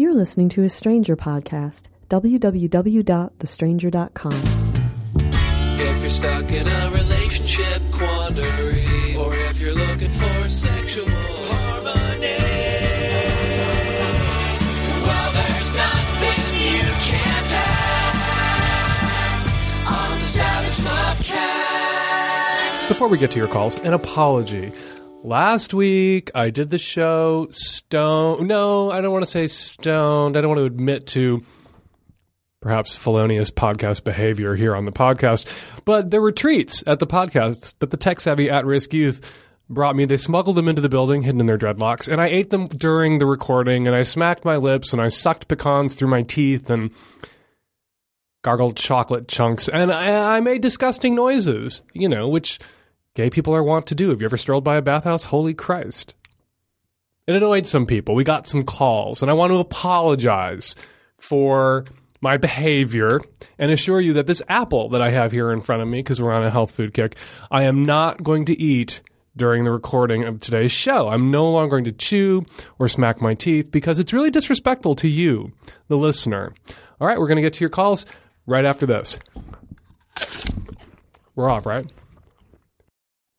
You're listening to a Stranger podcast. www.thestranger.com. If you're stuck in a relationship quandary, or if you're looking for sexual harmony, well, there's nothing you can't ask on the Savage Lovecast. Before we get to your calls, an apology. Last week I did the show stone. No, I don't want to say stoned. I don't want to admit to perhaps felonious podcast behavior here on the podcast. But there were treats at the podcast that the tech savvy at risk youth brought me. They smuggled them into the building, hidden in their dreadlocks, and I ate them during the recording. And I smacked my lips and I sucked pecans through my teeth and gargled chocolate chunks. And I, I made disgusting noises, you know, which gay people are wont to do. Have you ever strolled by a bathhouse? Holy Christ. It annoyed some people. We got some calls, and I want to apologize for my behavior and assure you that this apple that I have here in front of me, because we're on a health food kick, I am not going to eat during the recording of today's show. I'm no longer going to chew or smack my teeth because it's really disrespectful to you, the listener. All right, we're going to get to your calls right after this. We're off, right?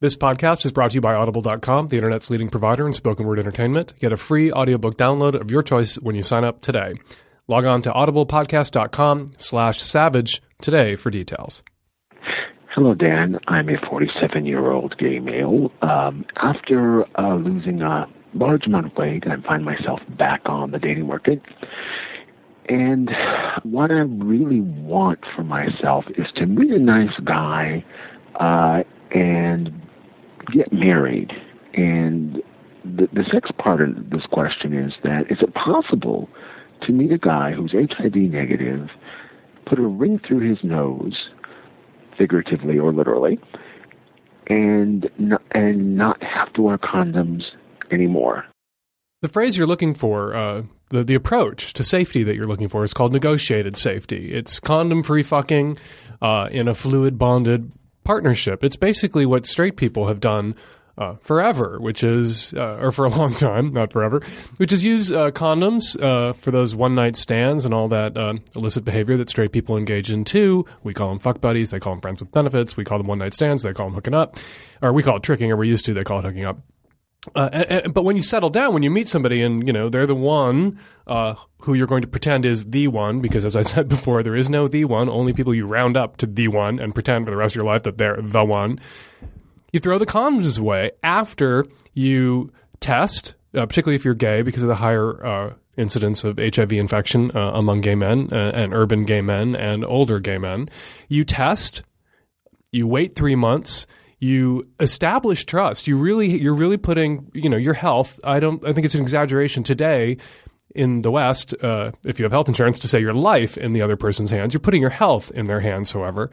This podcast is brought to you by Audible.com, the internet's leading provider in spoken word entertainment. Get a free audiobook download of your choice when you sign up today. Log on to audiblepodcast.com slash savage today for details. Hello, Dan. I'm a 47 year old gay male. Um, after uh, losing a large amount of weight, I find myself back on the dating market. And what I really want for myself is to meet a nice guy uh, and get married. And the, the sex part of this question is that is it possible to meet a guy who's HIV negative, put a ring through his nose, figuratively or literally, and not, and not have to wear condoms anymore? The phrase you're looking for, uh, the, the approach to safety that you're looking for is called negotiated safety. It's condom free fucking uh, in a fluid bonded partnership. It's basically what straight people have done uh, forever, which is, uh, or for a long time, not forever, which is use uh, condoms uh, for those one night stands and all that uh, illicit behavior that straight people engage in too. We call them fuck buddies, they call them friends with benefits. We call them one night stands, they call them hooking up, or we call it tricking, or we used to, they call it hooking up. Uh, and, but when you settle down, when you meet somebody and you know they're the one uh, who you're going to pretend is the one, because as I said before, there is no the one. Only people you round up to the one and pretend for the rest of your life that they're the one. You throw the condoms away after you test, uh, particularly if you're gay, because of the higher uh, incidence of HIV infection uh, among gay men and urban gay men and older gay men. You test you wait three months you establish trust. You really you're really putting you know your health i don't i think it's an exaggeration today in the west uh, if you have health insurance to say your life in the other person's hands. You're putting your health in their hands however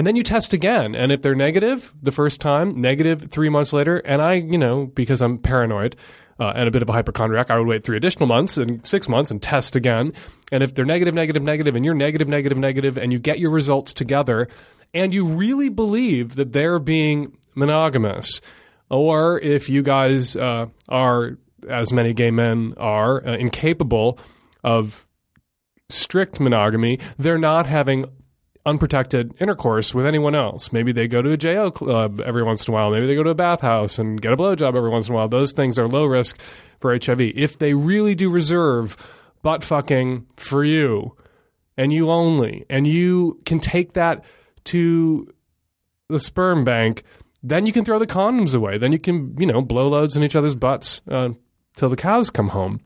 and then you test again. And if they're negative the first time negative three months later and i you know because i'm paranoid uh, and a bit of a hypochondriac i would wait three additional months and six months and test again. And if they're negative negative negative and you're negative negative negative and you get your results together and you really believe that they're being monogamous or if you guys uh, are as many gay men are uh, incapable of strict monogamy they're not having unprotected intercourse with anyone else. Maybe they go to a JO club every once in a while. Maybe they go to a bathhouse and get a blowjob every once in a while. Those things are low risk for HIV. If they really do reserve butt fucking for you and you only, and you can take that to the sperm bank, then you can throw the condoms away. Then you can, you know, blow loads in each other's butts uh, till the cows come home.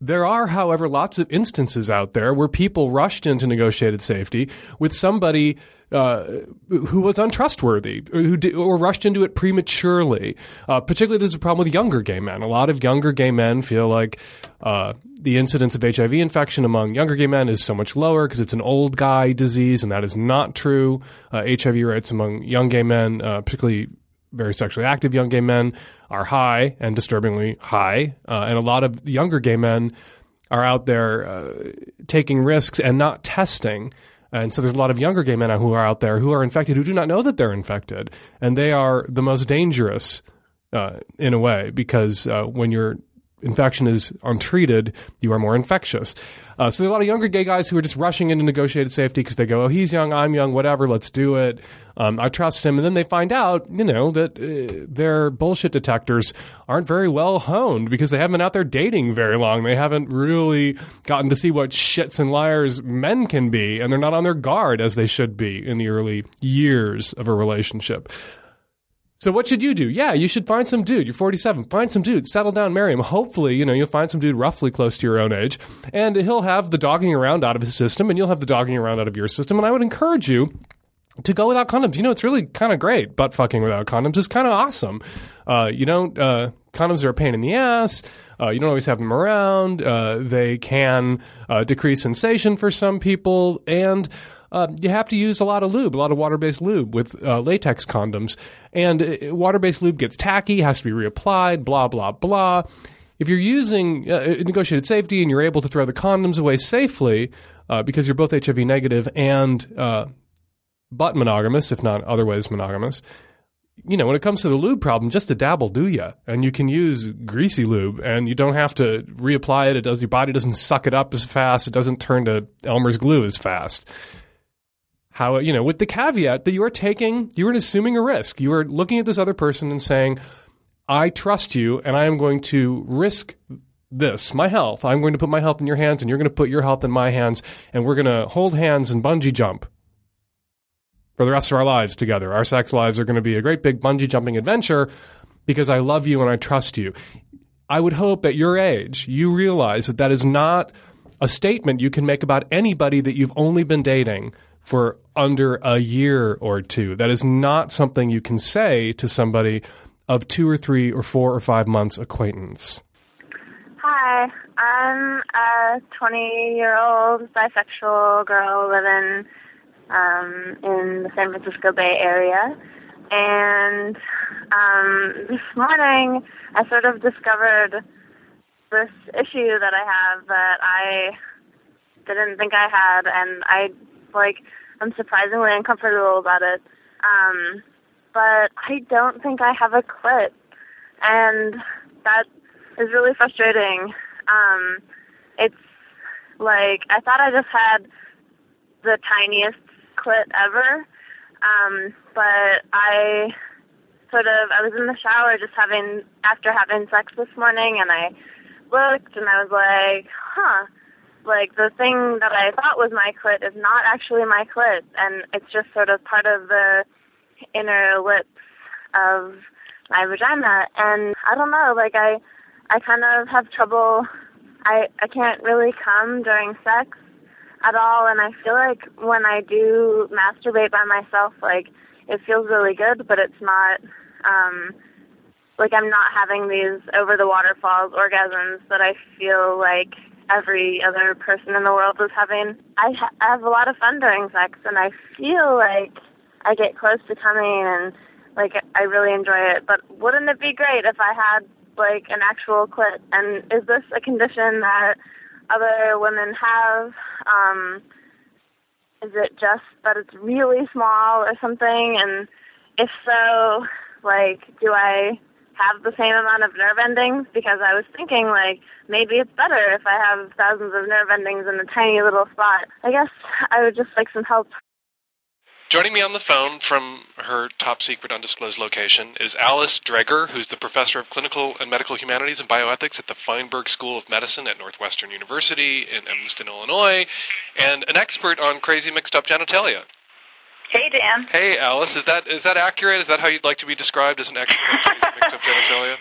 There are, however, lots of instances out there where people rushed into negotiated safety with somebody uh, who was untrustworthy or, who di- or rushed into it prematurely. Uh, particularly, this is a problem with younger gay men. A lot of younger gay men feel like uh, the incidence of HIV infection among younger gay men is so much lower because it's an old guy disease, and that is not true. Uh, HIV rates among young gay men, uh, particularly very sexually active young gay men are high and disturbingly high. Uh, and a lot of younger gay men are out there uh, taking risks and not testing. And so there's a lot of younger gay men who are out there who are infected who do not know that they're infected. And they are the most dangerous uh, in a way because uh, when you're infection is untreated, you are more infectious. Uh, so there are a lot of younger gay guys who are just rushing into negotiated safety because they go, "Oh, he's young, I'm young, whatever, let's do it." Um, I trust him, and then they find out, you know, that uh, their bullshit detectors aren't very well honed because they haven't been out there dating very long. They haven't really gotten to see what shits and liars men can be, and they're not on their guard as they should be in the early years of a relationship. So what should you do? Yeah, you should find some dude. You're 47. Find some dude. Settle down, marry him. Hopefully, you know, you'll find some dude roughly close to your own age, and he'll have the dogging around out of his system, and you'll have the dogging around out of your system. And I would encourage you to go without condoms. You know, it's really kind of great. Butt fucking without condoms is kind of awesome. Uh, you don't. Uh, condoms are a pain in the ass. Uh, you don't always have them around. Uh, they can uh, decrease sensation for some people, and uh, you have to use a lot of lube, a lot of water based lube with uh, latex condoms. And uh, water based lube gets tacky, has to be reapplied, blah, blah, blah. If you're using uh, negotiated safety and you're able to throw the condoms away safely uh, because you're both HIV negative and uh, butt monogamous, if not otherwise monogamous, you know, when it comes to the lube problem, just a dabble do ya, and you can use greasy lube, and you don't have to reapply it. It does your body doesn't suck it up as fast. It doesn't turn to Elmer's glue as fast how you know with the caveat that you are taking you are assuming a risk. You are looking at this other person and saying i trust you and i am going to risk this my health. I'm going to put my health in your hands and you're going to put your health in my hands and we're going to hold hands and bungee jump for the rest of our lives together. Our sex lives are going to be a great big bungee jumping adventure because i love you and i trust you. I would hope at your age you realize that that is not a statement you can make about anybody that you've only been dating for under a year or two. That is not something you can say to somebody of two or three or four or five months acquaintance. Hi, I'm a 20 year old bisexual girl living um, in the San Francisco Bay Area. And um, this morning I sort of discovered this issue that I have that I didn't think I had, and I like I'm surprisingly uncomfortable about it. Um, but I don't think I have a clit, and that is really frustrating. Um, it's like I thought I just had the tiniest clit ever, um, but I sort of I was in the shower just having after having sex this morning, and I looked and I was like, huh like the thing that I thought was my clit is not actually my clit, and it's just sort of part of the inner lips of my vagina. And I don't know, like I, I kind of have trouble. I I can't really come during sex at all, and I feel like when I do masturbate by myself, like it feels really good, but it's not. um like I'm not having these over the waterfalls orgasms that I feel like every other person in the world is having. I, ha- I have a lot of fun during sex, and I feel like I get close to coming, and like I really enjoy it. But wouldn't it be great if I had like an actual clit? And is this a condition that other women have? Um, is it just that it's really small or something? And if so, like, do I have the same amount of nerve endings because I was thinking like maybe it's better if I have thousands of nerve endings in a tiny little spot. I guess I would just like some help. Joining me on the phone from her top secret undisclosed location is Alice Dreger, who's the professor of clinical and medical humanities and bioethics at the Feinberg School of Medicine at Northwestern University in Evanston, Illinois, and an expert on crazy mixed up genitalia. Hey, Dan. Hey, Alice. Is that is that accurate? Is that how you'd like to be described as an expert on crazy mixed up genitalia?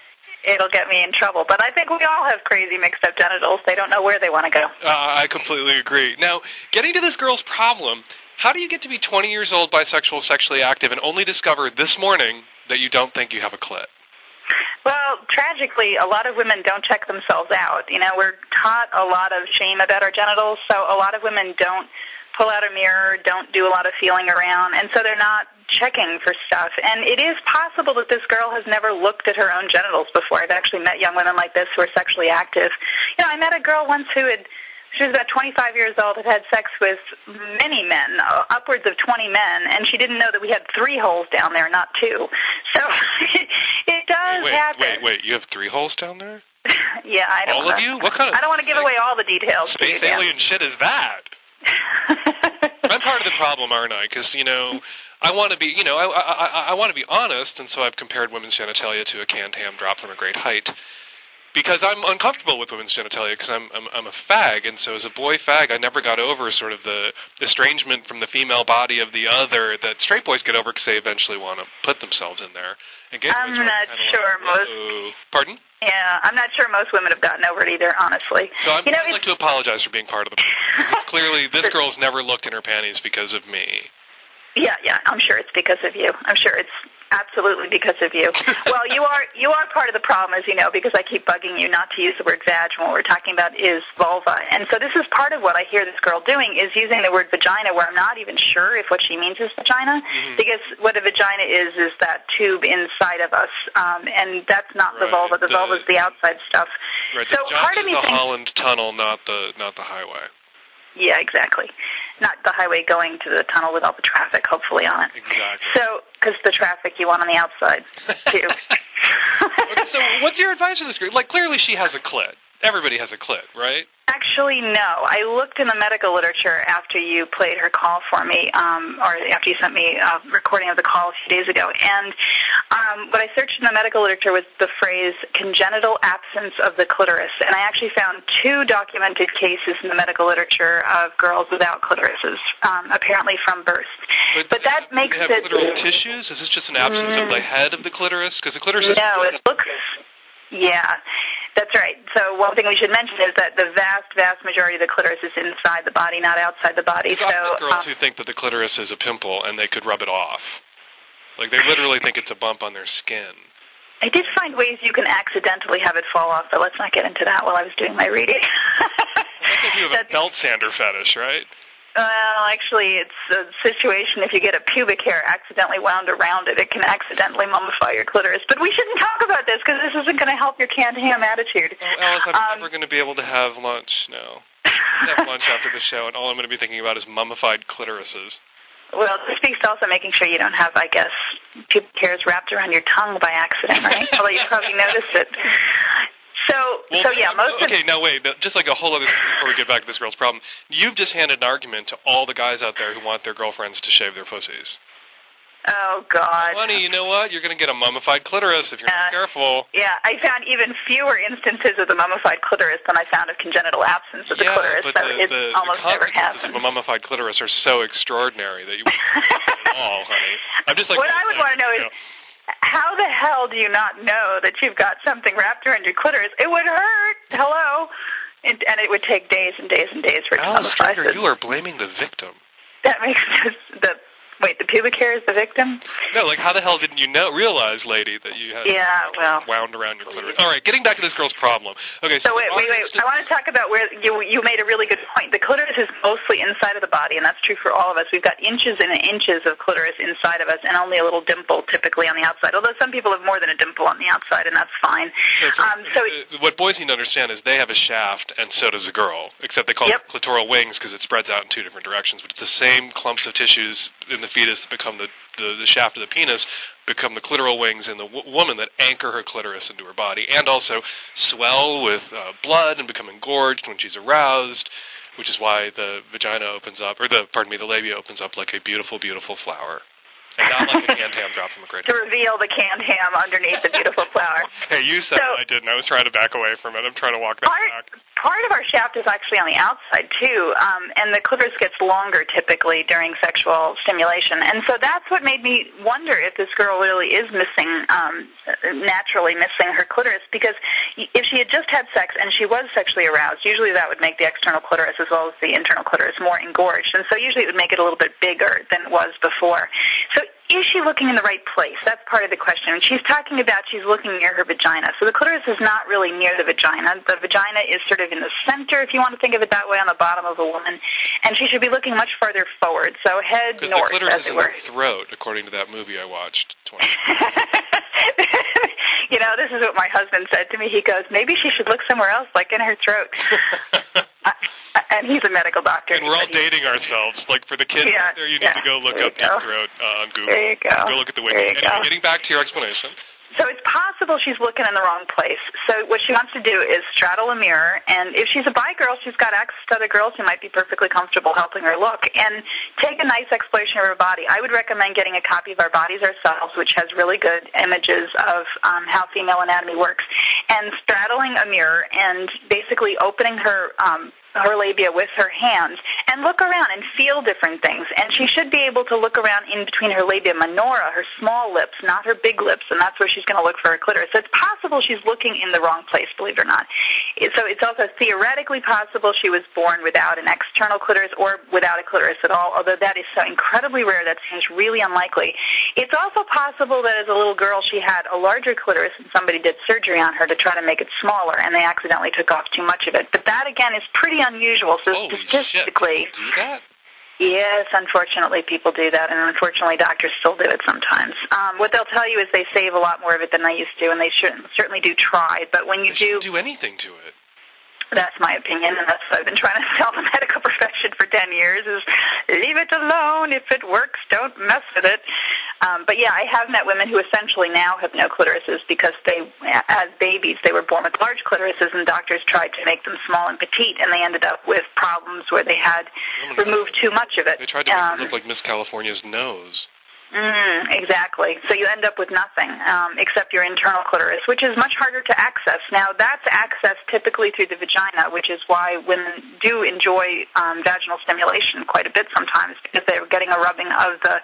It'll get me in trouble, but I think we all have crazy mixed up genitals. They don't know where they want to go. Uh, I completely agree. Now, getting to this girl's problem, how do you get to be 20 years old, bisexual, sexually active, and only discover this morning that you don't think you have a clit? Well, tragically, a lot of women don't check themselves out. You know, we're taught a lot of shame about our genitals, so a lot of women don't pull out a mirror, don't do a lot of feeling around, and so they're not checking for stuff. And it is possible that this girl has never looked at her own genitals before. I've actually met young women like this who are sexually active. You know, I met a girl once who had she was about 25 years old, had had sex with many men, uh, upwards of 20 men, and she didn't know that we had three holes down there, not two. So it, does wait, happen. Wait, wait, you have three holes down there? yeah, I don't. All wanna, of you? What kind of I don't want to give away all the details. you, space Dan. alien shit is that? I'm part of the problem, aren't I? Because you know, I want to be, you know, I I, I, I want to be honest, and so I've compared women's genitalia to a canned ham dropped from a great height. Because I'm uncomfortable with women's genitalia because I'm, I'm I'm a fag, and so as a boy fag, I never got over sort of the estrangement from the female body of the other that straight boys get over because they eventually want to put themselves in there. And gay I'm not kinda like, sure most- "Whoa." Pardon? Yeah, I'm not sure most women have gotten over it either. Honestly, So I'm, you know, I'd like to apologize for being part of the. clearly, this girl's never looked in her panties because of me. Yeah, yeah, I'm sure it's because of you. I'm sure it's absolutely because of you. well, you are you are part of the problem, as you know, because I keep bugging you not to use the word vag when what we're talking about is vulva. And so this is part of what I hear this girl doing is using the word vagina where I'm not even sure if what she means is vagina, Mm-hmm. because what a vagina is is that tube inside of us, um, and that's not the vulva. The, The- vulva is the outside stuff. Right. So the part of me the thinks- Holland Tunnel, not the not the highway. Yeah, exactly. Not the highway going to the tunnel with all the traffic, hopefully on it. Exactly. So, because the traffic you want on the outside too. Okay, so what's your advice for this girl? Like, clearly she has a clit. Everybody has a clit, right? Actually, no. I looked in the medical literature after you played her call for me, um, or after you sent me a recording of the call a few days ago. And um, what I searched in the medical literature was the phrase congenital absence of the clitoris. And I actually found two documented cases in the medical literature of girls without clitorises, um, apparently from birth. But that do makes they have it- clitoral tissues? Is this just an absence of the head of the clitoris? Because the clitoris is No, it looks. Yeah, that's right. So one thing we should mention is that the vast, vast majority of the clitoris is inside the body, not outside the body. There's So girls um, who think that the clitoris is a pimple and they could rub it off. Like they literally think it's a bump on their skin. I did find ways you can accidentally have it fall off, but let's not get into that while I was doing my reading. I think you have a belt sander fetish, right? Well, actually, it's a situation if you get a pubic hair accidentally wound around it, it can accidentally mummify your clitoris. But we shouldn't talk about this because this isn't going to help your canned ham attitude. Well, Alice, I'm Um, never going to be able to have lunch now. Have lunch after the show, and all I'm going to be thinking about is mummified clitorises. Well, this speaks to also making sure you don't have, I guess, pubic hairs wrapped around your tongue by accident, right? Although you probably noticed it. So, Well, so yeah, most okay. of now wait. Just like a whole other thing before we get back to this girl's problem, you've just handed an argument to all the guys out there who want their girlfriends to shave their pussies. oh god, Honey, you know what? You're going to get a mummified clitoris if you're not Uh, careful. yeah, I found even fewer instances of the mummified clitoris than I found of congenital absence of the yeah, clitoris. but so the, it the, almost the never happens. of a mummified clitoris are so extraordinary that you wouldn't at all, honey. I'm just like What I would wanna know is- you How the hell do you not know that you've got something wrapped around your clitoris? It would hurt. Hello. And, and it would take days and days and days for it to Alice mummify. Striker, you are blaming the victim. That makes the wait. The pubic hair is the victim. No, like how the hell didn't you know realize, lady, that you had Yeah. Well. wound around your clitoris? All right, getting back to this girl's problem. Okay, so, So wait, wait, wait. I want to talk about where you you made a really good point. The clitoris is mostly inside of the body, and that's true for all of us. We've got inches and inches of clitoris inside of us, and only a little dimple typically on the outside. Although some people have more than a dimple on the outside, and that's fine. Um, so Uh, what boys need to understand is they have a shaft, and so does a girl. Except they call Yep. it clitoral wings because it spreads out in two different directions. But it's the same clumps of tissues in the fetus that become the, the, the shaft of the penis, become the clitoral wings in the w- woman that anchor her clitoris into her body, and also swell with uh, blood and become engorged when she's aroused. Which is why the vagina opens up, or the pardon me, the labia opens up like a beautiful, beautiful flower, and not like a canned ham drop from a to reveal the canned ham underneath the beautiful flower. Hey, you said So- I didn't. I was trying to back away from it. I'm trying to walk that Part, back. part of our shaft is actually on the outside too, um, and the clitoris gets longer typically during sexual stimulation, and so that's what made me wonder if this girl really is missing, um, naturally missing her clitoris, because if she had just had sex and she was sexually aroused, usually that would make the external clitoris as well as the internal clitoris more engorged, and so usually it would make it a little bit bigger than it was before. So is she looking in the right place? That's part of the question. And she's talking about she's looking near her vagina. So the clitoris is not really near the vagina. The vagina is sort of in the center, if you want to think of it that way, on the bottom of a woman. And she should be looking much farther forward. So head Because the clitoris as is in were. the throat, according to that movie I watched. 20. you know, this is what my husband said to me. He goes, maybe she should look somewhere else, like in her throat. And he's a medical doctor. and we're all dating ourselves. Like for the kids Yeah, out there, you need yeah. to go look up go. Deep Throat uh, on Google. There you go. Go look at the wiki. Anyway, go. getting back to your explanation. So it's possible she's looking in the wrong place. So what she wants to do is straddle a mirror, and if she's a bi girl, she's got access to other girls who might be perfectly comfortable helping her look, and take a nice exploration of her body. I would recommend getting a copy of Our Bodies Ourselves, which has really good images of um, how female anatomy works, and straddling a mirror and basically opening her um, her labia with her hands and look around and feel different things. And she should be able to look around in between her labia minora, her small lips, not her big lips, and that's where she's going to look for her clitoris. So it's possible she's looking in the wrong place, believe it or not. So it's also theoretically possible she was born without an external clitoris or without a clitoris at all, although that is so incredibly rare that seems really unlikely. It's also possible that as a little girl she had a larger clitoris and somebody did surgery on her to try to make it smaller and they accidentally took off too much of it. But that again is pretty unusual. So Holy statistically, shit. Do that? Yes, unfortunately, people do that, and unfortunately, doctors still do it sometimes. Um, what they'll tell you is they save a lot more of it than they used to, and they should, certainly do try. But when you do, do anything to it. that's my opinion, and that's what I've been trying to tell the medical profession for ten years: is leave it alone. If it works, don't mess with it. Um, but yeah, I have met women who essentially now have no clitorises because they, as babies, they were born with large clitorises, and doctors tried to make them small and petite, and they ended up with problems where they had Oh my God. removed too much of it. They tried to make Um, it look like Miss California's nose. Mm, exactly. So you end up with nothing um, except your internal clitoris, which is much harder to access. Now that's accessed typically through the vagina, which is why women do enjoy um, vaginal stimulation quite a bit sometimes because they're getting a rubbing of the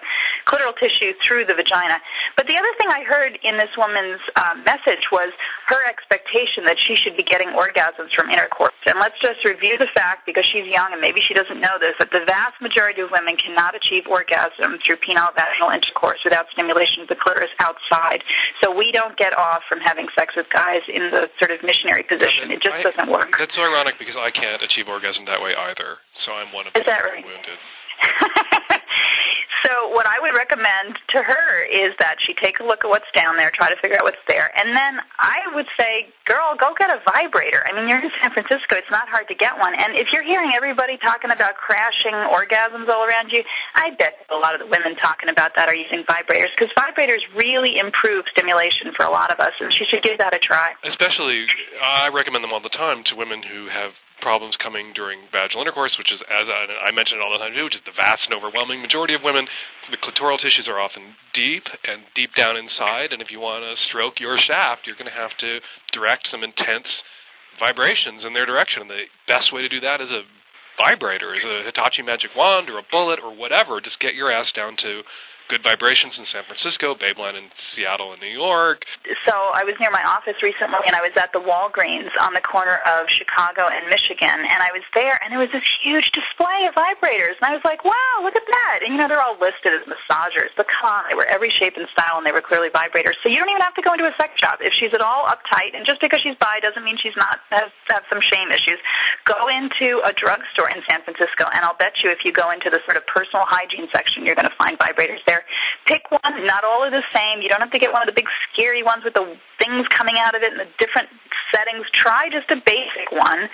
clitoral tissue through the vagina. But the other thing I heard in this woman's um, message was her expectation that she should be getting orgasms from intercourse. And let's just review the fact, because she's young and maybe she doesn't know this, that the vast majority of women cannot achieve orgasm through penile vaginal intercourse without stimulation of the clitoris outside. So we don't get off from having sex with guys in the sort of missionary position. It just I- doesn't work. That's so ironic because I can't achieve orgasm that way either. So I'm one of the Is that right? wounded. so what I would recommend to her is that she take a look at what's down there, try to figure out what's there, and then I would say, girl, go get a vibrator. I mean, you're in San Francisco; it's not hard to get one. And if you're hearing everybody talking about crashing orgasms all around you, I bet a lot of the women talking about that are using vibrators because vibrators really improve stimulation for a lot of us, and she should give that a try. Especially, I recommend them all the time to women who have problems coming during vaginal intercourse, which is, as I, I mention it all the time too, which is the vast and overwhelming majority of women. The clitoral tissues are often deep and deep down inside, and if you want to stroke your shaft, you're going to have to direct some intense vibrations in their direction. And the best way to do that is a vibrator, is a Hitachi magic wand or a bullet or whatever. Just get your ass down to good vibrations in San Francisco, Babeland in Seattle and New York. so I was near my office recently, and I was at the Walgreens on the corner of Chicago and Michigan, and I was there, and there was this huge display of vibrators, and I was like, wow, look at that! And you know, they're all listed as massagers, but come on, they were every shape and style, and they were clearly vibrators. So you don't even have to go into a sex shop if she's at all uptight, and just because she's bi doesn't mean she's not has have some shame issues. Go into a drugstore in San Francisco, and I'll bet you if you go into the sort of personal hygiene section, you're going to find vibrators there. Pick one. Not all are the same. You don't have to get one of the big scary ones with the things coming out of it and the different settings. Try just a basic one.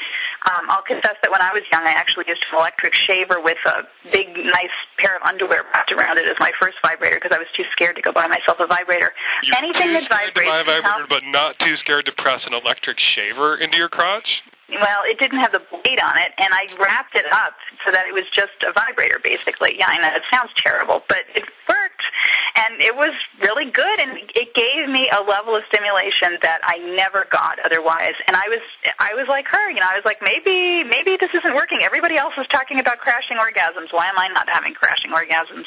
Um, I'll confess that when I was young, I actually used an electric shaver with a big, nice pair of underwear wrapped around it as my first vibrator because I was too scared to go buy myself a vibrator. You're Anything too that scared to vibrates buy a vibrator, but not too scared to press an electric shaver into your crotch. Well, it didn't have the blade on it, and I wrapped it up so that it was just a vibrator, basically. Yeah, I know it sounds terrible, but it worked, and it was really good, and it gave me a level of stimulation that I never got otherwise. And I was, I was like her, you know, I was like, maybe, maybe this isn't working. Everybody else is talking about crashing orgasms. Why am I not having crashing orgasms?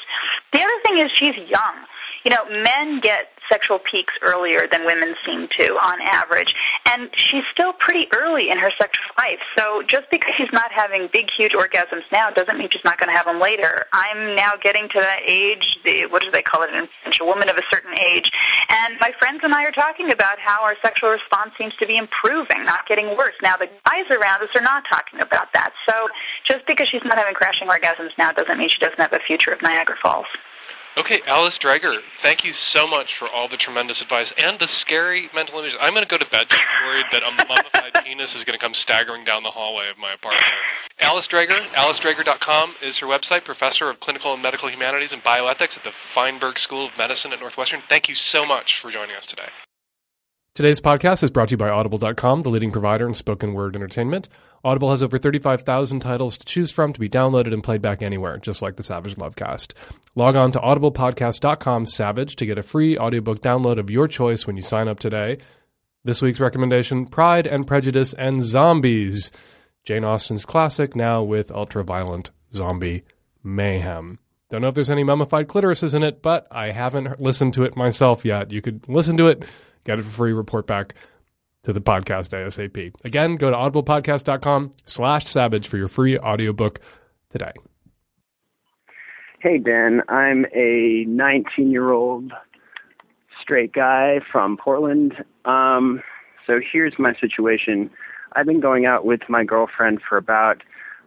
The other thing is she's young. You know, men get sexual peaks earlier than women seem to on average. And she's still pretty early in her sexual life. So just because she's not having big, huge orgasms now doesn't mean she's not going to have them later. I'm now getting to that age, the, what do they call it in French, a woman of a certain age. And my friends and I are talking about how our sexual response seems to be improving, not getting worse. Now the guys around us are not talking about that. So just because she's not having crashing orgasms now doesn't mean she doesn't have a future of Niagara Falls. Okay, Alice Dreger, thank you so much for all the tremendous advice and the scary mental images. I'm going to go to bed worried that a mummified penis is going to come staggering down the hallway of my apartment. Alice Dreger, AliceDreger.com is her website, professor of clinical and medical humanities and bioethics at the Feinberg School of Medicine at Northwestern. Thank you so much for joining us today. Today's podcast is brought to you by Audible.com, the leading provider in spoken word entertainment. Audible has over 35,000 titles to choose from to be downloaded and played back anywhere, just like the Savage Lovecast. Log on to audiblepodcast.com Savage to get a free audiobook download of your choice when you sign up today. This week's recommendation Pride and Prejudice and Zombies. Jane Austen's classic, now with ultra-violent zombie mayhem. Don't know if there's any mummified clitorises in it, but I haven't listened to it myself yet. You could listen to it Get it for free. Report back to the podcast ASAP. Again, go to audiblepodcast.com slash savage for your free audiobook today. Hey, Dan. I'm a 19 year old straight guy from Portland. Um, so here's my situation. I've been going out with my girlfriend for about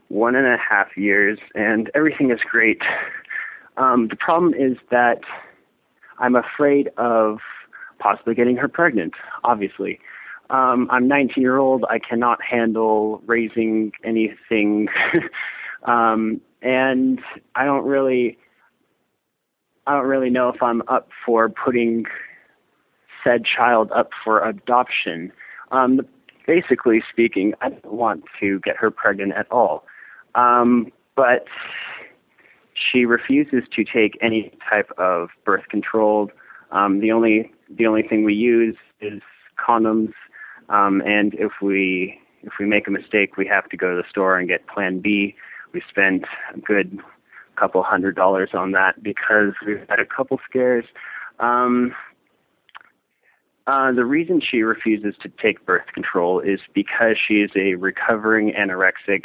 one and a half years, and everything is great. Um, the problem is that I'm afraid of possibly getting her pregnant, obviously. Um, I'm 19 year old. I cannot handle raising anything. um, and I don't really, I don't really know if I'm up for putting said child up for adoption. Um, basically speaking, I don't want to get her pregnant at all. Um, but she refuses to take any type of birth control. Um, the only the only thing we use is condoms, um, and if we if we make a mistake, we have to go to the store and get Plan B. We spent a good couple hundred dollars on that because we've had a couple scares. Um, uh, the reason she refuses to take birth control is because she is a recovering anorexic,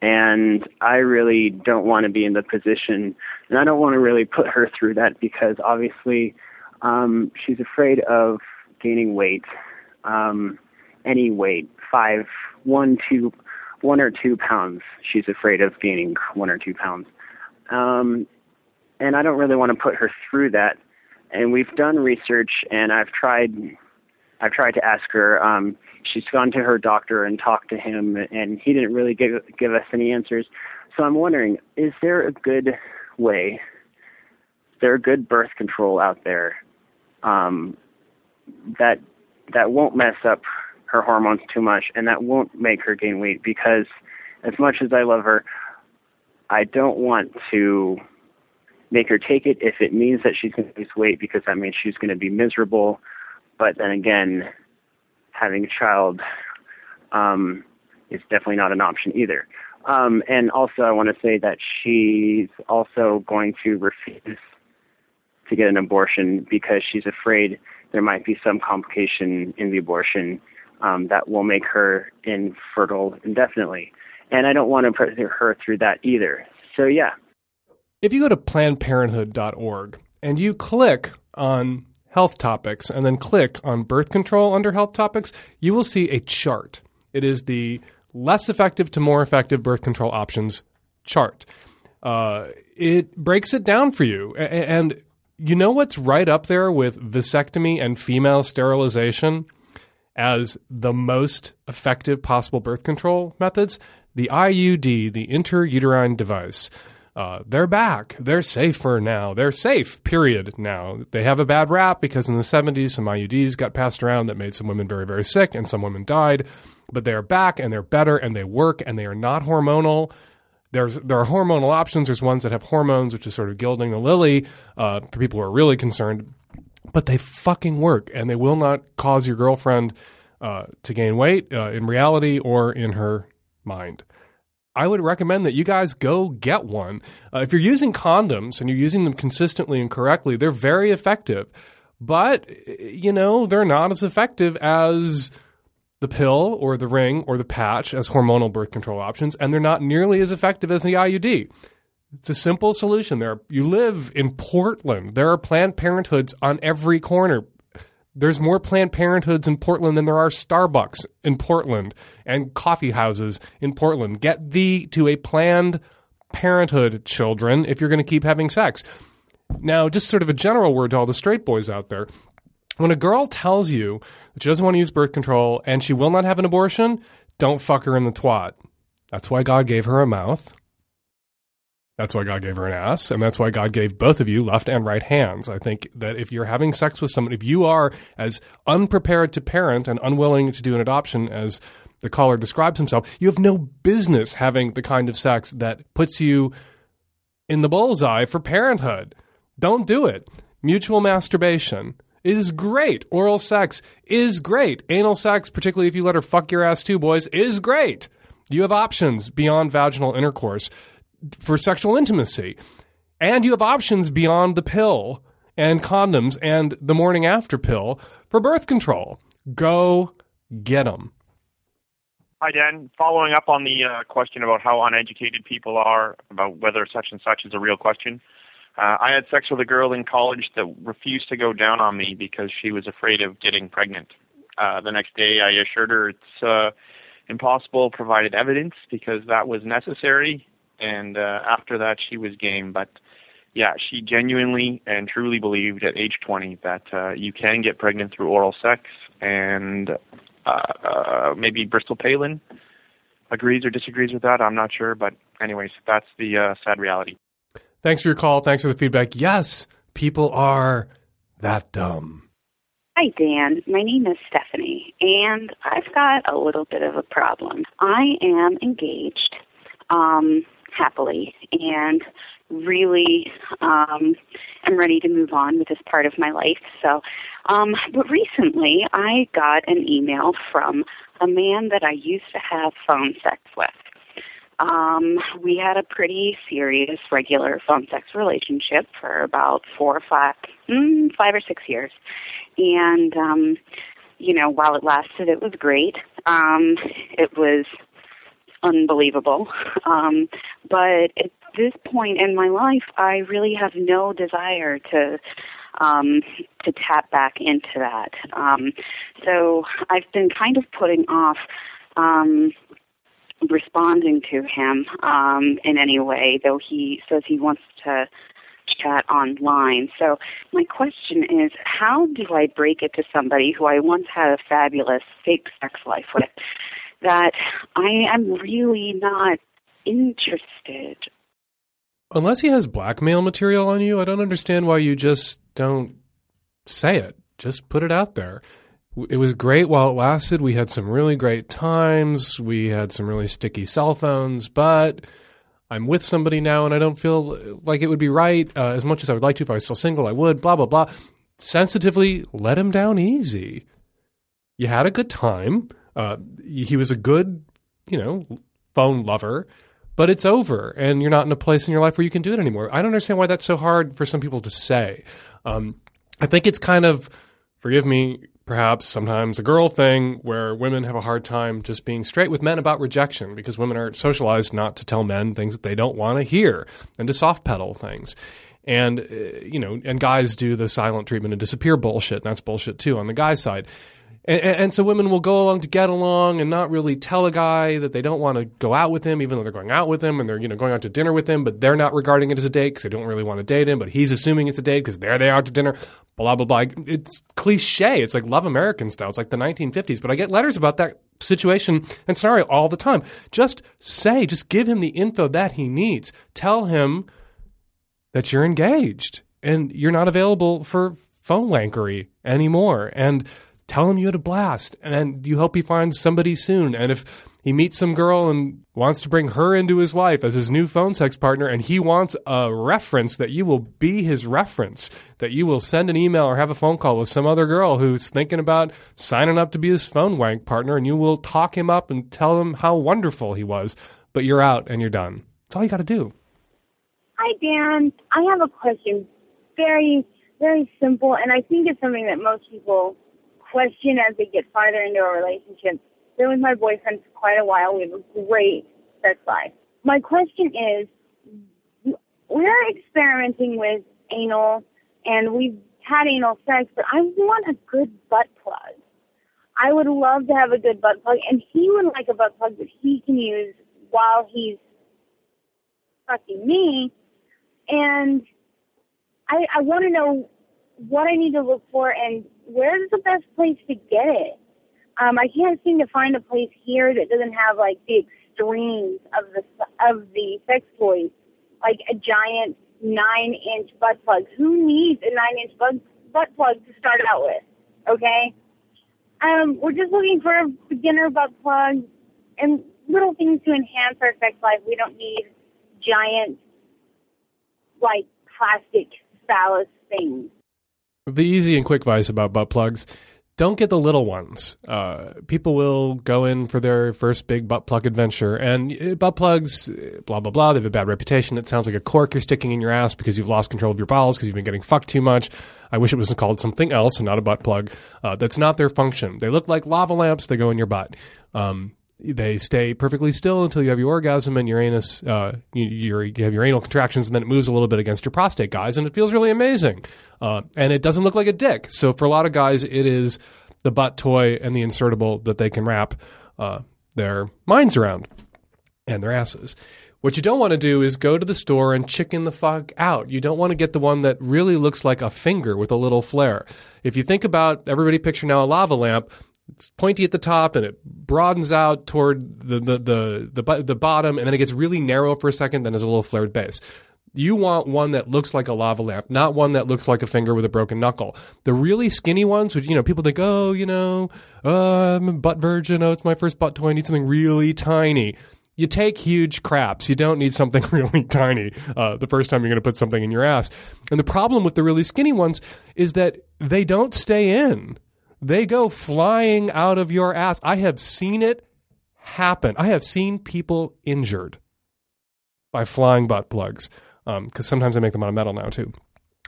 and I really don't want to be in the position, and I don't want to really put her through that because obviously um, she's afraid of gaining weight, um, any weight, five, one, two, one or two pounds. She's afraid of gaining one or two pounds. Um, and I don't really want to put her through that. And we've done research, and I've tried. I've tried to ask her. Um, she's gone to her doctor and talked to him, and he didn't really give give us any answers. So I'm wondering, is there a good way? Is there a good birth control out there um, that that won't mess up her hormones too much, and that won't make her gain weight. Because as much as I love her, I don't want to make her take it if it means that she's going to lose weight because that means she's going to be miserable. But then again, having a child um, is definitely not an option either. Um, and also, I want to say that she's also going to refuse to get an abortion because she's afraid there might be some complication in the abortion um, that will make her infertile indefinitely. And I don't want to put her through that either. So, yeah. If you go to PlannedParenthood.org and you click on health topics and then click on birth control under health topics, you will see a chart. It is the less effective to more effective birth control options chart. Uh, it breaks it down for you. And you know what's right up there with vasectomy and female sterilization as the most effective possible birth control methods? The IUD, the intrauterine device. Uh, they're back. They're safer now. They're safe, period, now. They have a bad rap because in the 70s, some IUDs got passed around that made some women very, very sick and some women died. But they are back and they're better and they work and they are not hormonal there's there are hormonal options. There's ones that have hormones, which is sort of gilding the lily uh, for people who are really concerned. But they fucking work, and they will not cause your girlfriend uh, to gain weight uh, in reality or in her mind. I would recommend that you guys go get one. Uh, if you're using condoms and you're using them consistently and correctly, they're very effective. But, you know, they're not as effective as the pill or the ring or the patch as hormonal birth control options, and they're not nearly as effective as the IUD. It's a simple solution. There, you live in Portland. There are Planned Parenthoods on every corner. There's more Planned Parenthoods in Portland than there are Starbucks in Portland and coffee houses in Portland. Get thee to a Planned Parenthood, children, if you're going to keep having sex. Now, just sort of a general word to all the straight boys out there when a girl tells you that she doesn't want to use birth control and she will not have an abortion, don't fuck her in the twat. That's why God gave her a mouth. That's why God gave her an ass, and that's why God gave both of you left and right hands. I think that if you're having sex with someone, if you are as unprepared to parent and unwilling to do an adoption as the caller describes himself, you have no business having the kind of sex that puts you in the bullseye for parenthood. Don't do it. Mutual masturbation is great. Oral sex is great. Anal sex, particularly if you let her fuck your ass too, boys, is great. You have options beyond vaginal intercourse for sexual intimacy. And you have options beyond the pill and condoms and the morning after pill for birth control. Go get them. Hi, Dan. Following up on the uh, question about how uneducated people are about whether such and such is a real question. Uh, I had sex with a girl in college that refused to go down on me because she was afraid of getting pregnant. Uh, the next day, I assured her it's uh, impossible, provided evidence because that was necessary, and uh, after that, she was game. But yeah, she genuinely and truly believed at age 20 that uh, you can get pregnant through oral sex, and uh, uh, maybe Bristol Palin agrees or disagrees with that. I'm not sure, but anyways, that's the uh, sad reality. Thanks for your call. Thanks for the feedback. Yes, people are that dumb. Hi, Dan. My name is Stephanie, and I've got a little bit of a problem. I am engaged um, happily and really um, am ready to move on with this part of my life. So, um, but recently I got an email from a man that I used to have phone sex with. Um, we had a pretty serious, regular phone sex relationship for about four or five, mm, five or six years, and um, you know, while it lasted, it was great. Um, it was unbelievable. Um, but at this point in my life, I really have no desire to um, to tap back into that. Um, so I've been kind of putting off um, responding to him um, in any way, though he says he wants to chat online. So my question is, how do I break it to somebody who I once had a fabulous fake sex life with that I am really not interested? Unless he has blackmail material on you, I don't understand why you just don't say it. Just put it out there it was great while it lasted. We had some really great times. We had some really sticky cell phones, but I'm with somebody now and I don't feel like it would be right. Uh, as much as I would like to, if I was still single, I would, blah, blah, blah. Sensitively let him down easy. You had a good time. Uh, he was a good, you know, phone lover, but it's over and you're not in a place in your life where you can do it anymore. I don't understand why that's so hard for some people to say. Um, I think it's kind of, forgive me, perhaps sometimes a girl thing where women have a hard time just being straight with men about rejection because women are socialized not to tell men things that they don't want to hear and to soft pedal things. And, uh, you know, and guys do the silent treatment and disappear bullshit. And that's bullshit too on the guy side. And, and, so women will go along to get along and not really tell a guy that they don't want to go out with him, even though they're going out with him and they're you know going out to dinner with him, but they're not regarding it as a date because they don't really want to date him, but he's assuming it's a date because there they are to dinner. Blah blah blah. It's cliche. It's like love American style. It's like the 1950s. But I get letters about that situation and scenario all the time. Just say, just give him the info that he needs. Tell him that you're engaged and you're not available for phone wankery anymore. And tell him you had a blast and you hope he finds somebody soon. And if he meets some girl and wants to bring her into his life as his new phone sex partner, and he wants a reference that you will be his reference, that you will send an email or have a phone call with some other girl who's thinking about signing up to be his phone wank partner, and you will talk him up and tell him how wonderful he was. But you're out and you're done. That's all you got to do. Hi, Dan. I have a question. Very, very simple, and I think it's something that most people question as they get farther into a relationship. Been with my boyfriend for quite a while. We have a great sex life. My question is, we're experimenting with anal, and we've had anal sex, but I want a good butt plug. I would love to have a good butt plug, and he would like a butt plug that he can use while he's fucking me. And I, I want to know what I need to look for and where's the best place to get it. Um, I can't seem to find a place here that doesn't have like the extremes of the of the sex toys like a giant nine inch butt plug. Who needs a nine inch butt butt plug to start out with? Okay. Um, we're just looking for a beginner butt plug and little things to enhance our sex life. We don't need giant, like plastic phallus things. The easy and quick advice about butt plugs don't get the little ones. Uh, people will go in for their first big butt plug adventure, and uh, butt plugs, uh, blah, blah, blah, they have a bad reputation. It sounds like a cork you're sticking in your ass because you've lost control of your bowels because you've been getting fucked too much. I wish it was called something else and not a butt plug. Uh, that's not their function. They look like lava lamps, they go in your butt. Um, they stay perfectly still until you have your orgasm and your anus, uh, you, you, have your anal contractions, and then it moves a little bit against your prostate, guys, and it feels really amazing. Uh, and it doesn't look like a dick. So for a lot of guys, it is the butt toy and the insertable that they can wrap uh, their minds around and their asses. What you don't want to do is go to the store and chicken the fuck out. You don't want to get the one that really looks like a finger with a little flare. If you think about everybody picture now a lava lamp, it's pointy at the top and it broadens out toward the the the the, the bottom and then it gets really narrow for a second then there's a little flared base you want one that looks like a lava lamp, not one that looks like a finger with a broken knuckle. The really skinny ones, which you know, people think, oh, you know, uh, I'm a butt virgin. Oh, it's my first butt toy. I need something really tiny. You take huge craps. You don't need something really tiny uh, the first time you're going to put something in your ass. And the problem with the really skinny ones is that they don't stay in. They go flying out of your ass. I have seen it happen. I have seen people injured by flying butt plugs because um, sometimes I make them out of metal now too.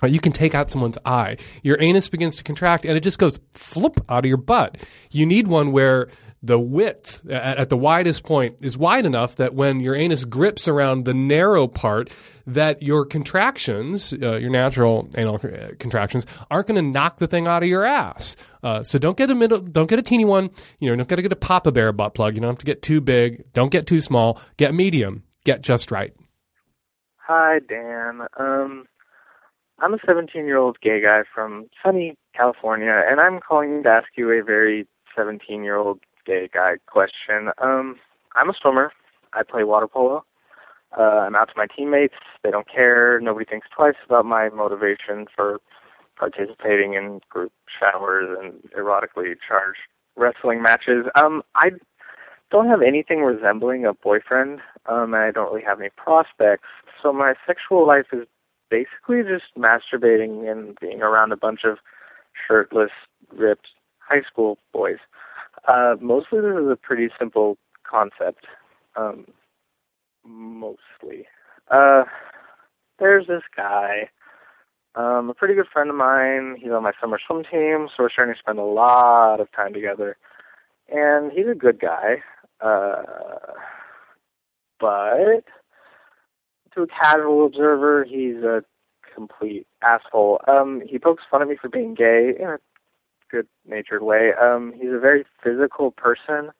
You can take out someone's eye. Your anus begins to contract and it just goes flip out of your butt. You need one where the width at, at, the widest point is wide enough that when your anus grips around the narrow part, that your contractions, uh, your natural anal uh, contractions, aren't going to knock the thing out of your ass. Uh, so don't get a middle, don't get a teeny one. You know, don't get to get a Papa Bear butt plug. You don't have to get too big. Don't get too small. Get medium. Get just right. Hi, Dan. Um, I'm a 17 year old gay guy from sunny California, and I'm calling to ask you a very 17 year old gay guy question. Um, I'm a swimmer. I play water polo. Uh, I'm out to my teammates. They don't care. Nobody thinks twice about my motivation for participating in group showers and erotically charged wrestling matches. Um, I don't have anything resembling a boyfriend, um, and I don't really have any prospects. So my sexual life is basically just masturbating and being around a bunch of shirtless, ripped high school boys. Uh, mostly this is a pretty simple concept. Um, mostly. Uh, there's this guy, um, a pretty good friend of mine. He's on my summer swim team, so we're starting to spend a lot of time together. And he's a good guy. Uh, but to a casual observer, he's a complete asshole. Um, he pokes fun at me for being gay in a good-natured way. Um, he's a very physical person.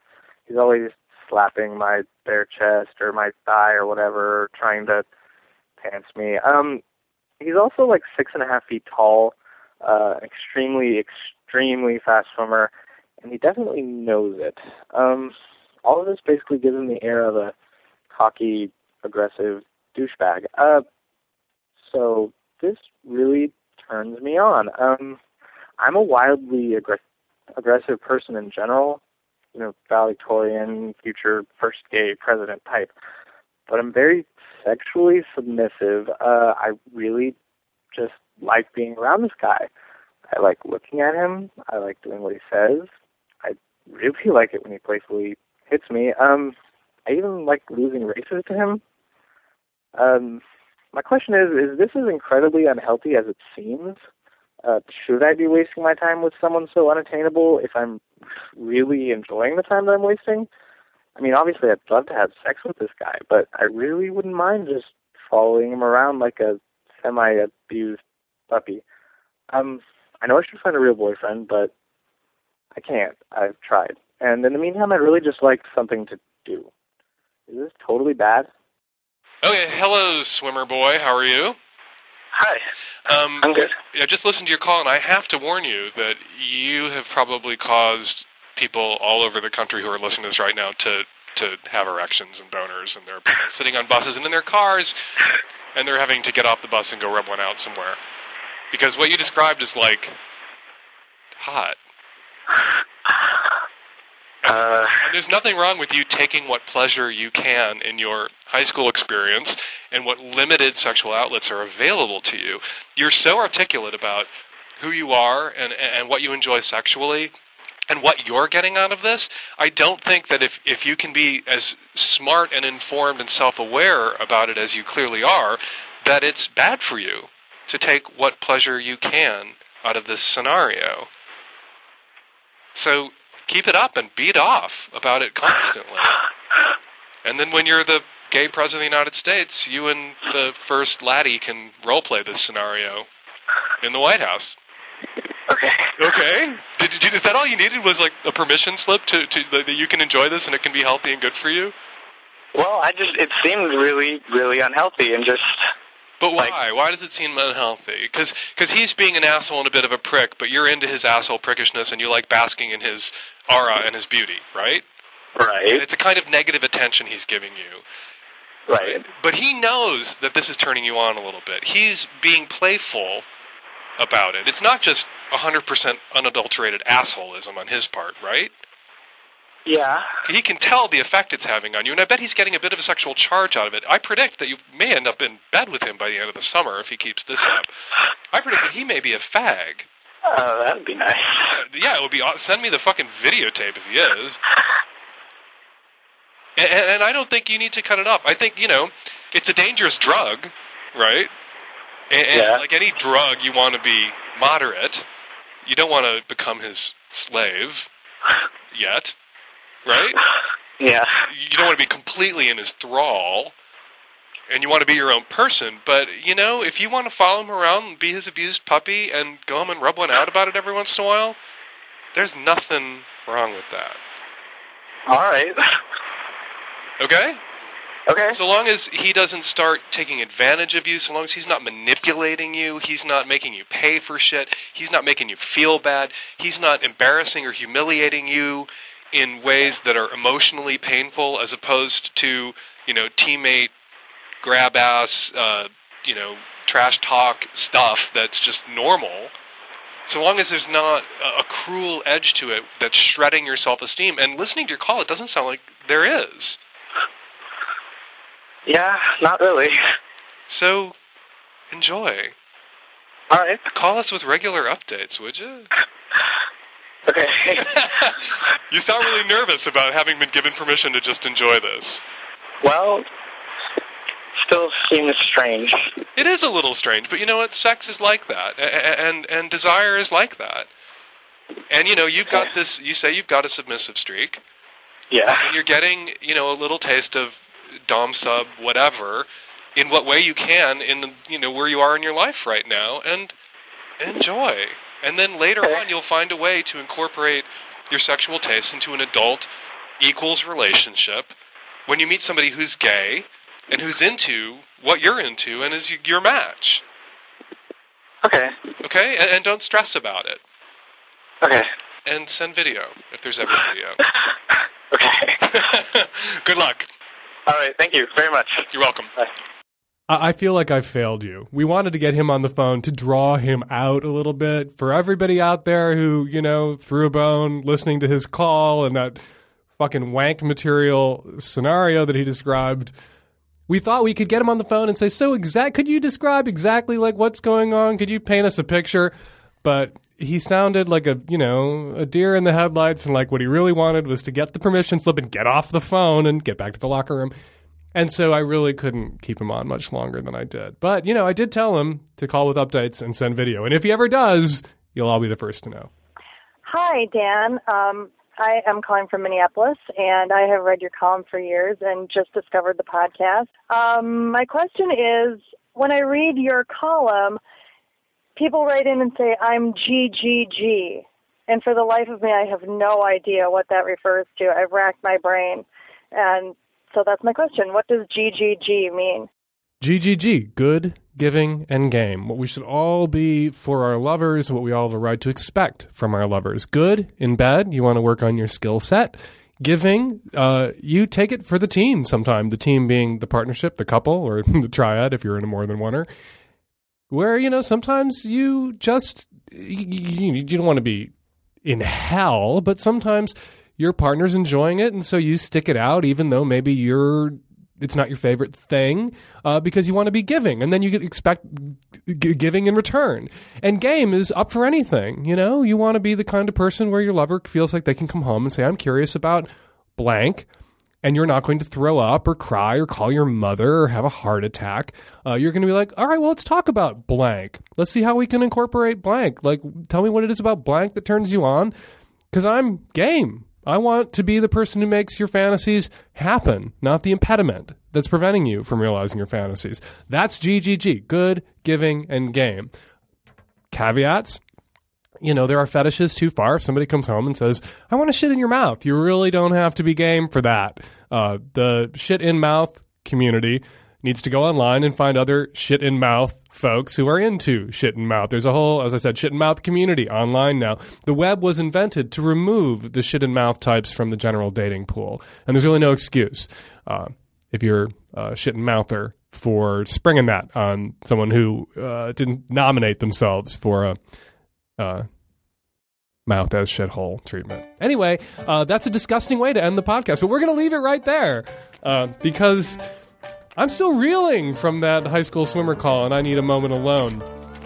He's always slapping my bare chest or my thigh or whatever, trying to pants me. Um, he's also like six and a half feet tall, uh, extremely, extremely fast swimmer, and he definitely knows it. Um, all of this basically gives him the air of a cocky, aggressive douchebag. Uh, so this really turns me on. Um, I'm a wildly aggr- aggressive person in general, you know, valedictorian, future first gay president type. But I'm very sexually submissive. Uh, I really just like being around this guy. I like looking at him. I like doing what he says. I really like it when he playfully hits me. Um, I even like losing races to him. Um, my question is: Is this as incredibly unhealthy as it seems? Uh, should I be wasting my time with someone so unattainable if I'm really enjoying the time that I'm wasting? I mean, obviously, I'd love to have sex with this guy, but I really wouldn't mind just following him around like a semi-abused puppy. Um, I know I should find a real boyfriend, but I can't. I've tried. And in the meantime, I'd really just like something to do. Is this totally bad? Okay, hello, swimmer boy. How are you? Hi. Um, I'm good. I just listened to your call, and I have to warn you that you have probably caused people all over the country who are listening to this right now to to have erections and boners, and they're sitting on buses and in their cars, and they're having to get off the bus and go rub one out somewhere. Because what you described is like hot. Uh, And there's nothing wrong with you taking what pleasure you can in your high school experience and what limited sexual outlets are available to you. You're so articulate about who you are and, and what you enjoy sexually and what you're getting out of this. I don't think that if, if you can be as smart and informed and self aware about it as you clearly are, that it's bad for you to take what pleasure you can out of this scenario. So keep it up and beat off about it constantly. And then when you're the gay president of the United States, you and the first laddie can role play this scenario in the White House. Okay. Okay. Did, did, is that all you needed? Was like a permission slip to, to that you can enjoy this and it can be healthy and good for you? Well, I just it seemed really, really unhealthy, and just But why? why does it seem unhealthy? Because he's being an asshole and a bit of a prick, but you're into his asshole prickishness and you like basking in his aura and his beauty, right? Right. It's a kind of negative attention he's giving you. Right. But he knows that this is turning you on a little bit. He's being playful about it. It's not just 100% unadulterated assholeism on his part, right? Yeah. He can tell the effect it's having on you, and I bet he's getting a bit of a sexual charge out of it. I predict that you may end up in bed with him by the end of the summer if he keeps this up. I predict that he may be a fag. Oh, that'd be nice. Uh, yeah, it would be. Send me the fucking videotape if he is. And, and, I don't think you need to cut it off. I think you know, it's a dangerous drug, right? And, and Yeah. like any drug, you want to be moderate. You don't want to become his slave yet, right? Yeah. You don't want to be completely in his thrall. And you want to be your own person, but you know, if you want to follow him around and be his abused puppy and go home and rub one out about it every once in a while, there's nothing wrong with that. All right. Okay? Okay. So long as he doesn't start taking advantage of you, so long as he's not manipulating you, he's not making you pay for shit, he's not making you feel bad, he's not embarrassing or humiliating you in ways that are emotionally painful as opposed to, you know, teammate grab ass, uh, you know, trash talk stuff that's just normal. So long as there's not a, a cruel edge to it that's shredding your self esteem, and listening to your call, it doesn't sound like there is. Yeah, not really. So, enjoy. All right. Call us with regular updates, would you? Okay. you sound really nervous about having been given permission to just enjoy this. Well, still seems strange. It is a little strange, but you know what? Sex is like that, a- a- and and desire is like that. And you know, you've got this. You say you've got a submissive streak. Yeah. And you're getting, you know, a little taste of dom sub whatever in what way you can in you know where you are in your life right now and enjoy. And then later on you'll find a way to incorporate your sexual taste into an adult equals relationship when you meet somebody who's gay and who's into what you're into and is your match. Okay. Okay? And, and don't stress about it. Okay. And send video if there's ever video. Okay. Good luck. All right. Thank you very much. You're welcome. I I feel like I failed you. We wanted to get him on the phone to draw him out a little bit. For everybody out there who, you know, threw a bone listening to his call and that fucking wank material scenario that he described, we thought we could get him on the phone and say, "So exact could you describe exactly like what's going on? Could you paint us a picture?" But he sounded like a, you know, a deer in the headlights and like what he really wanted was to get the permission slip and get off the phone and get back to the locker room. And so I really couldn't keep him on much longer than I did. But, you know, I did tell him to call with updates and send video. And if he ever does, you'll all be the first to know. Hi, Dan. Um, I am calling from Minneapolis, and I have read your column for years and just discovered the podcast. Um, my question is when I read your column, people write in and say, I'm GGG. And for the life of me, I have no idea what that refers to. I've racked my brain. And so that's my question. What does GGG mean? GGG, good, giving, and game. What we should all be for our lovers, what we all have a right to expect from our lovers. Good, in bed, you want to work on your skill set. giving, uh, you take it for the team sometime. The team being the partnership, the couple, or the triad if you're in a more than oneer. Where you know sometimes you just you, you, you don't want to be in hell, but sometimes your partner's enjoying it, and so you stick it out, even though maybe you're it's not your favorite thing uh, because you want to be giving, and then you expect g- giving in return. And game is up for anything. You know, you want to be the kind of person where your lover feels like they can come home and say, "I'm curious about blank." And you're not going to throw up or cry or call your mother or have a heart attack. Uh, you're going to be like, all right, well, let's talk about blank. Let's see how we can incorporate blank. Like, tell me what it is about blank that turns you on because I'm game. I want to be the person who makes your fantasies happen, not the impediment that's preventing you from realizing your fantasies. That's GGG, good, giving, and game. Caveats you know, there are fetishes too far. If somebody comes home and says, I want to shit in your mouth, you really don't have to be game for that. Uh, the shit in mouth community needs to go online and find other shit in mouth folks who are into shit in mouth. There's a whole, as I said, shit in mouth community online now. The web was invented to remove the shit in mouth types from the general dating pool. And there's really no excuse uh, if you're a shit in mouther for springing that on someone who uh, didn't nominate themselves for a uh, mouth as shithole treatment. Anyway, uh, that's a disgusting way to end the podcast, but we're going to leave it right there uh, because I'm still reeling from that high school swimmer call and I need a moment alone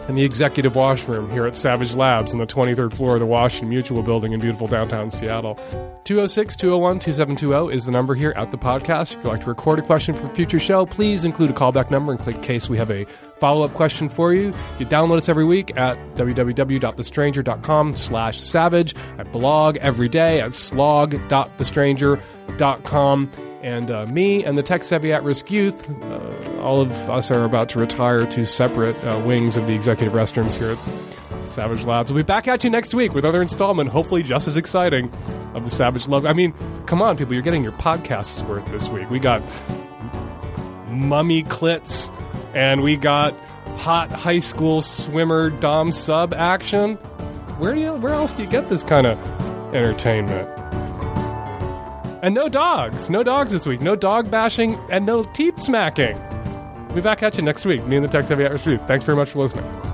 in the executive washroom here at Savage Labs on the 23rd floor of the Washington Mutual building in beautiful downtown Seattle. 206 201 2720 is the number here at the podcast. If you'd like to record a question for a future show, please include a callback number and click case we have a follow up question for you. You download us every week at www.thestranger.com slash savage. I blog every day at slog.thestranger.com. And uh, me and the tech savvy at risk youth, uh, all of us are about to retire to separate uh, wings of the executive restrooms here at Savage Labs. We'll be back at you next week with another installment, hopefully just as exciting, of the Savage Love. I mean, come on, people, you're getting your podcast's worth this week. We got mummy clits, and we got hot high school swimmer dom sub action. Where do you? Where else do you get this kind of entertainment? And no dogs. No dogs this week. No dog bashing and no teeth smacking. We'll be back at you next week. Me and the Tech Savvy at Thanks very much for listening.